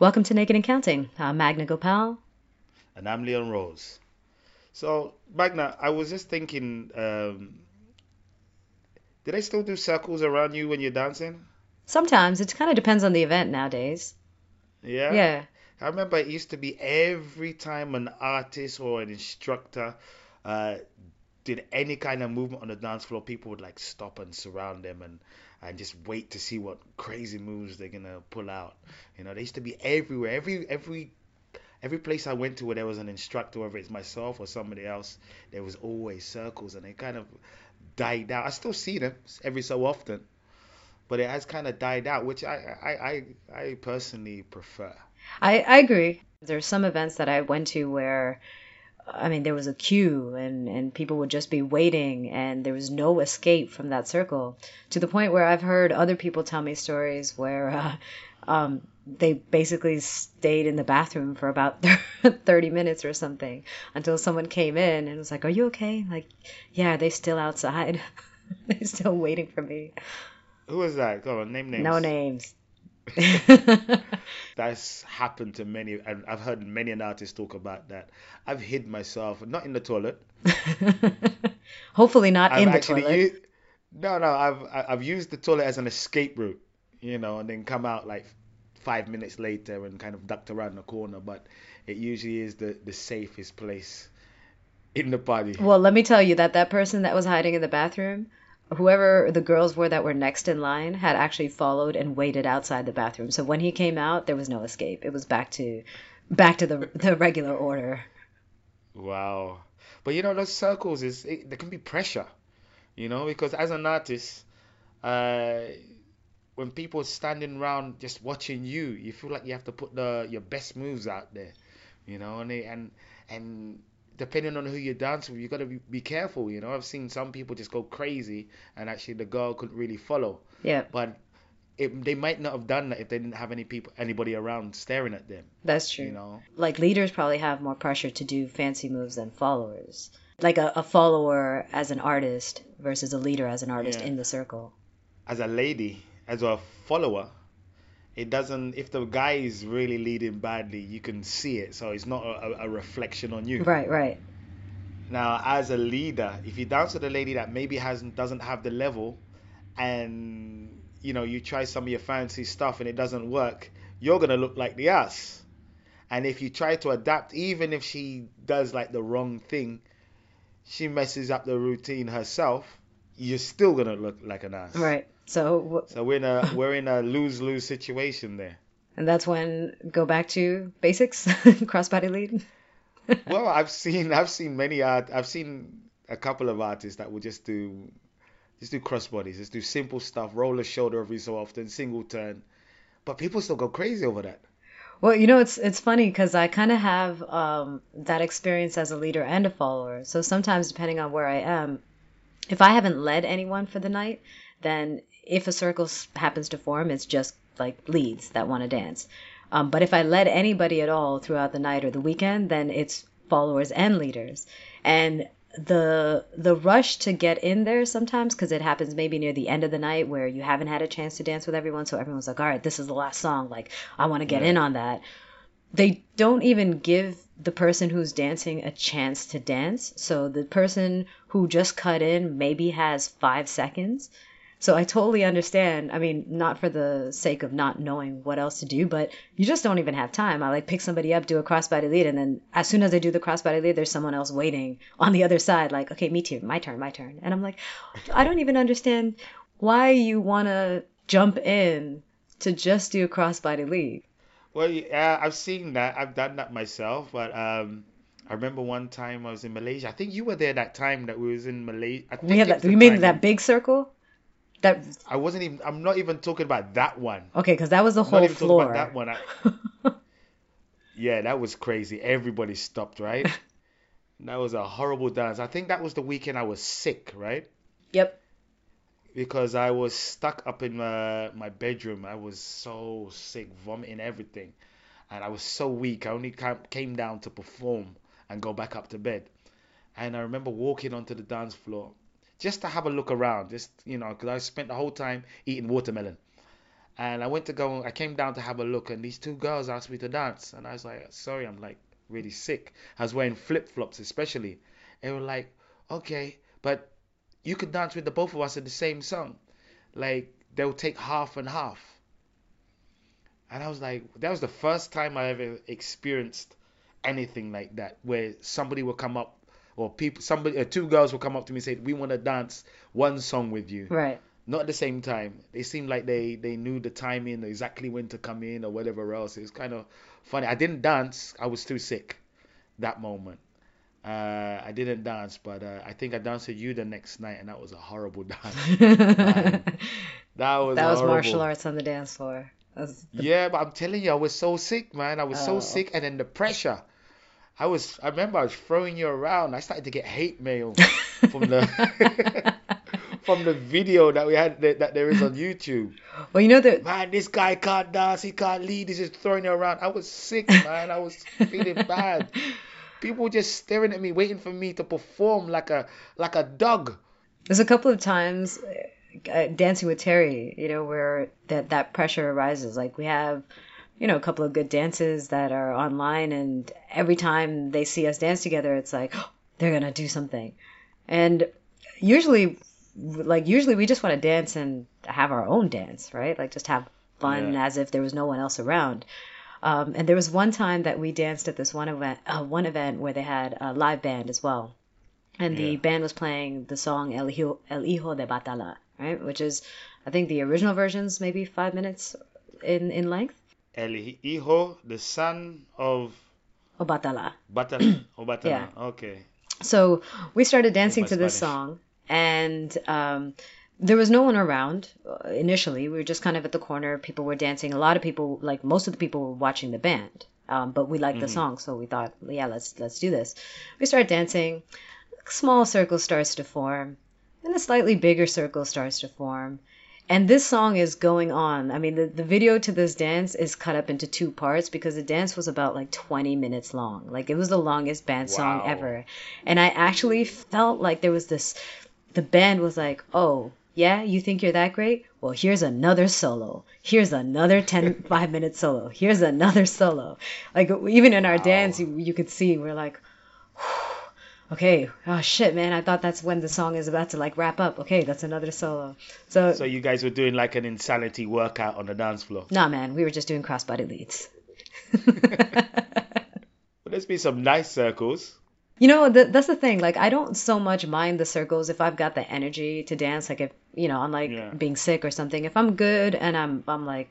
Welcome to Naked and Counting. I'm Magna Gopal. And I'm Leon Rose. So, Magna, I was just thinking, um, did I still do circles around you when you're dancing? Sometimes it kind of depends on the event nowadays. Yeah? Yeah. I remember it used to be every time an artist or an instructor uh, did any kind of movement on the dance floor, people would like stop and surround them and, and just wait to see what crazy moves they're gonna pull out. You know, they used to be everywhere. Every every every place I went to where there was an instructor, whether it's myself or somebody else, there was always circles and they kind of died out. I still see them every so often, but it has kind of died out, which I I, I, I personally prefer. I, I agree. There's some events that I went to where, I mean, there was a queue and, and people would just be waiting and there was no escape from that circle to the point where I've heard other people tell me stories where uh, um, they basically stayed in the bathroom for about 30 minutes or something until someone came in and was like, Are you okay? Like, yeah, are they still outside? They're still waiting for me. Who was that? Go on, name names. No names. That's happened to many, and I've heard many an artist talk about that. I've hid myself, not in the toilet. Hopefully not I've in the toilet. used, no, no, I've I've used the toilet as an escape route, you know, and then come out like five minutes later and kind of ducked around the corner. But it usually is the the safest place in the party. Well, let me tell you that that person that was hiding in the bathroom, whoever the girls were that were next in line, had actually followed and waited outside the bathroom. So when he came out, there was no escape. It was back to back to the the regular order. Wow. But you know, those circles is it, there can be pressure, you know, because as an artist, uh, when people standing around just watching you, you feel like you have to put the your best moves out there, you know, and they, and and depending on who you dance with, you got to be, be careful, you know. I've seen some people just go crazy, and actually the girl couldn't really follow, Yeah, but it, they might not have done that if they didn't have any people, anybody around staring at them, that's true. you know. Like leaders probably have more pressure to do fancy moves than followers. Like a, a follower as an artist versus a leader as an artist Yeah. in the circle. as a lady, as a follower, it doesn't. If the guy is really leading badly, you can see it. So it's not a, a reflection on you. Right, right. Now, as a leader, if you dance with a lady that maybe hasn't doesn't have the level, and you know you try some of your fancy stuff and it doesn't work, you're gonna look like the ass. And if you try to adapt, even if she does like the wrong thing, she messes up the routine herself, you're still gonna look like an ass. Right. So, So we're in a we're in a lose lose situation there. and that's when go back to basics, crossbody lead. Well, I've seen I've seen many art I've seen a couple of artists that will just do just do crossbodies, just do simple stuff, roll a shoulder every so often, single turn. But people still go crazy over that. Well, you know, it's it's funny because I kind of have um, that experience as a leader and a follower. So sometimes, depending on where I am, if I haven't led anyone for the night, then if a circle happens to form, it's just like leads that want to dance. Um, but if I led anybody at all throughout the night or the weekend, then it's followers and leaders. And the the rush to get in there sometimes because it happens maybe near the end of the night where you haven't had a chance to dance with everyone so everyone's like all right this is the last song like i want to get in on that they don't even give the person who's dancing a chance to dance. So the person who just cut in maybe has five seconds. So i totally understand. I mean not for the sake of not knowing what else to do but you just don't even have time. I like pick somebody up do a crossbody lead and then as soon as i do the crossbody lead there's someone else waiting on the other side like okay me too. My turn my turn. And i'm like i don't even understand why you want to jump in to just do a crossbody lead Well, yeah, I've seen that. I've done that myself. But um, I remember one time I was in Malaysia. I think you were there that time that we was in Malaysia. I we had that you mean that big circle that I wasn't even. I'm not even talking about that one. okay because that was the I'm not whole floor about that one. I, yeah, that was crazy. Everybody stopped, right? that was a horrible dance. I think that was the weekend I was sick, right? yep Because I was stuck up in my, my bedroom. I was so sick, vomiting everything. And I was so weak. I only ca- came down to perform and go back up to bed. And I remember walking onto the dance floor just to have a look around, just, you know, because I spent the whole time eating watermelon. And I went to go, I came down to have a look, and these two girls asked me to dance. And I was like, sorry, I'm like really sick. I was wearing flip flops, especially. They were like, okay, but you could dance with the both of us in the same song. Like, they'll take half and half. And I was like, that was the first time I ever experienced anything like that, where somebody will come up, or people, somebody, uh, two girls will come up to me and say, we want to dance one song with you. Right. Not at the same time. They seemed like they they knew the timing, exactly when to come in or whatever else. It was kind of funny. I didn't dance. I was too sick that moment. Uh, I didn't dance, but uh, I think I danced with you the next night, and that was a horrible dance. That was that was horrible. martial arts on the dance floor. The- Yeah, but I'm telling you, I was so sick, man. I was so Oh. sick, and then the pressure. I was. I remember I was throwing you around. I started to get hate mail from the from the video that we had that, that there is on YouTube. well, you know that Man, this guy can't dance. He can't lead. He's just throwing you around. I was sick, man. I was feeling bad. People were just staring at me, waiting for me to perform like a like a dog. There's a couple of times uh, dancing with Terry, you know, where that that pressure arises. Like we have, you know, a couple of good dances that are online, and every time they see us dance together, it's like they're gonna do something. And usually, like usually, we just want to dance and have our own dance, right? Like just have fun Yeah. as if there was no one else around. Um, and there was one time that we danced at this one event, uh, one event where they had a live band as well and the Yeah. band was playing the song El Hijo, El Hijo de Batala, right? Which is, I think the original version's maybe five minutes in, in length. El hijo, the son of Oh, Batala. Batala. Oh, Batala. Yeah. Okay. So we started dancing to this Spanish. song, and um, there was no one around uh, initially. We were just kind of at the corner. People were dancing. A lot of people, like most of the people, were watching the band. Um, but we liked the song, so we thought, yeah, let's let's do this. We start dancing. A small circle starts to form, and a slightly bigger circle starts to form. And this song is going on. I mean, the, the video to this dance is cut up into two parts because the dance was about like 20 minutes long. Like, it was the longest band song ever. And I actually felt like there was this, the band was like, oh, yeah, you think you're that great? Well, here's another solo. Here's another 10, five minute solo. Here's another solo. Like, even in our Wow. dance, you, you could see we're like, okay, oh shit, man, I thought that's when the song is about to like wrap up. Okay, that's another solo. So, So you guys were doing like an insanity workout on the dance floor. nah, man, we were just doing crossbody leads. But there's been some nice circles. You know, th- that's the thing. Like, I don't so much mind the circles if I've got the energy to dance. Like, if you know, unlike Yeah. being sick or something, if I'm good and I'm, I'm like,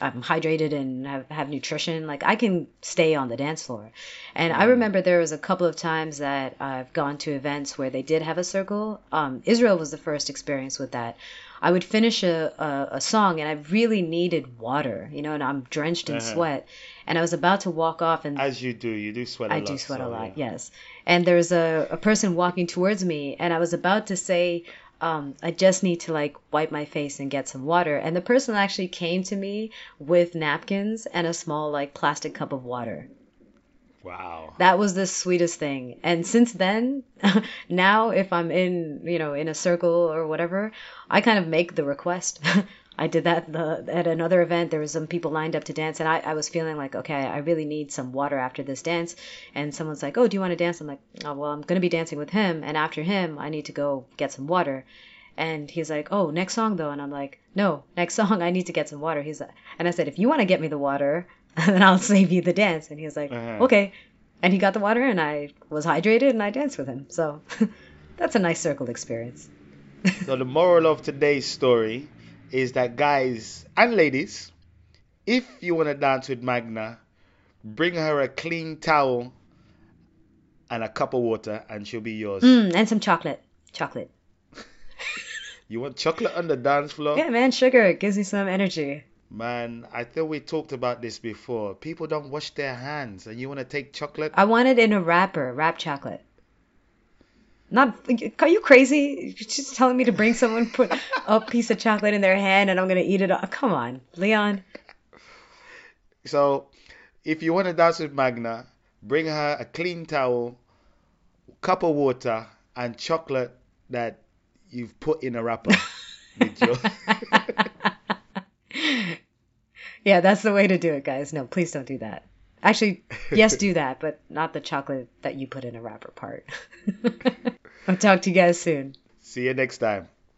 I'm hydrated and have, have nutrition, like I can stay on the dance floor. And I remember there was a couple of times that I've gone to events where they did have a circle. Um, Israel was the first experience with that. I would finish a, a, a song and I really needed water, you know, and I'm drenched in Uh-huh. sweat. And I was about to walk off and As you do, you do sweat a I lot. I do sweat a lot, yeah. yes. And there's a, a person walking towards me, and I was about to say, um, I just need to like wipe my face and get some water. And the person actually came to me with napkins and a small like plastic cup of water. Wow. That was the sweetest thing. And since then, now if I'm in, you know, in a circle or whatever, I kind of make the request. I did that the, at another event. There was some people lined up to dance, and I, I was feeling like, okay, I really need some water after this dance. And someone's like, oh, do you want to dance? I'm like, oh, well, I'm going to be dancing with him, and after him, I need to go get some water. And he's like, oh, next song though. And I'm like, no, next song, I need to get some water. He's like, and I said, if you want to get me the water, then I'll save you the dance. And he was like, Uh-huh. okay. And he got the water, and I was hydrated, and I danced with him. So that's a nice circle experience. So the moral of today's story is that guys and ladies, if you want to dance with Magna, bring her a clean towel and a cup of water, and she'll be yours. Mm, and some chocolate. Chocolate. You want chocolate on the dance floor? Yeah, man, sugar it gives you some energy. Man, I think we talked about this before. People don't wash their hands, and you want to take chocolate? I want it in a wrapper, wrap chocolate. Not, are you crazy? You're just telling me to bring someone put a piece of chocolate in their hand and I'm gonna eat it all. Come on, Leon. So, if you want to dance with Magna, bring her a clean towel, cup of water, and chocolate that you've put in a wrapper. yeah, that's the way to do it, guys. No, please don't do that. Actually, yes, do that, but not the chocolate that you put in a wrapper part. I'll talk to you guys soon. See you next time.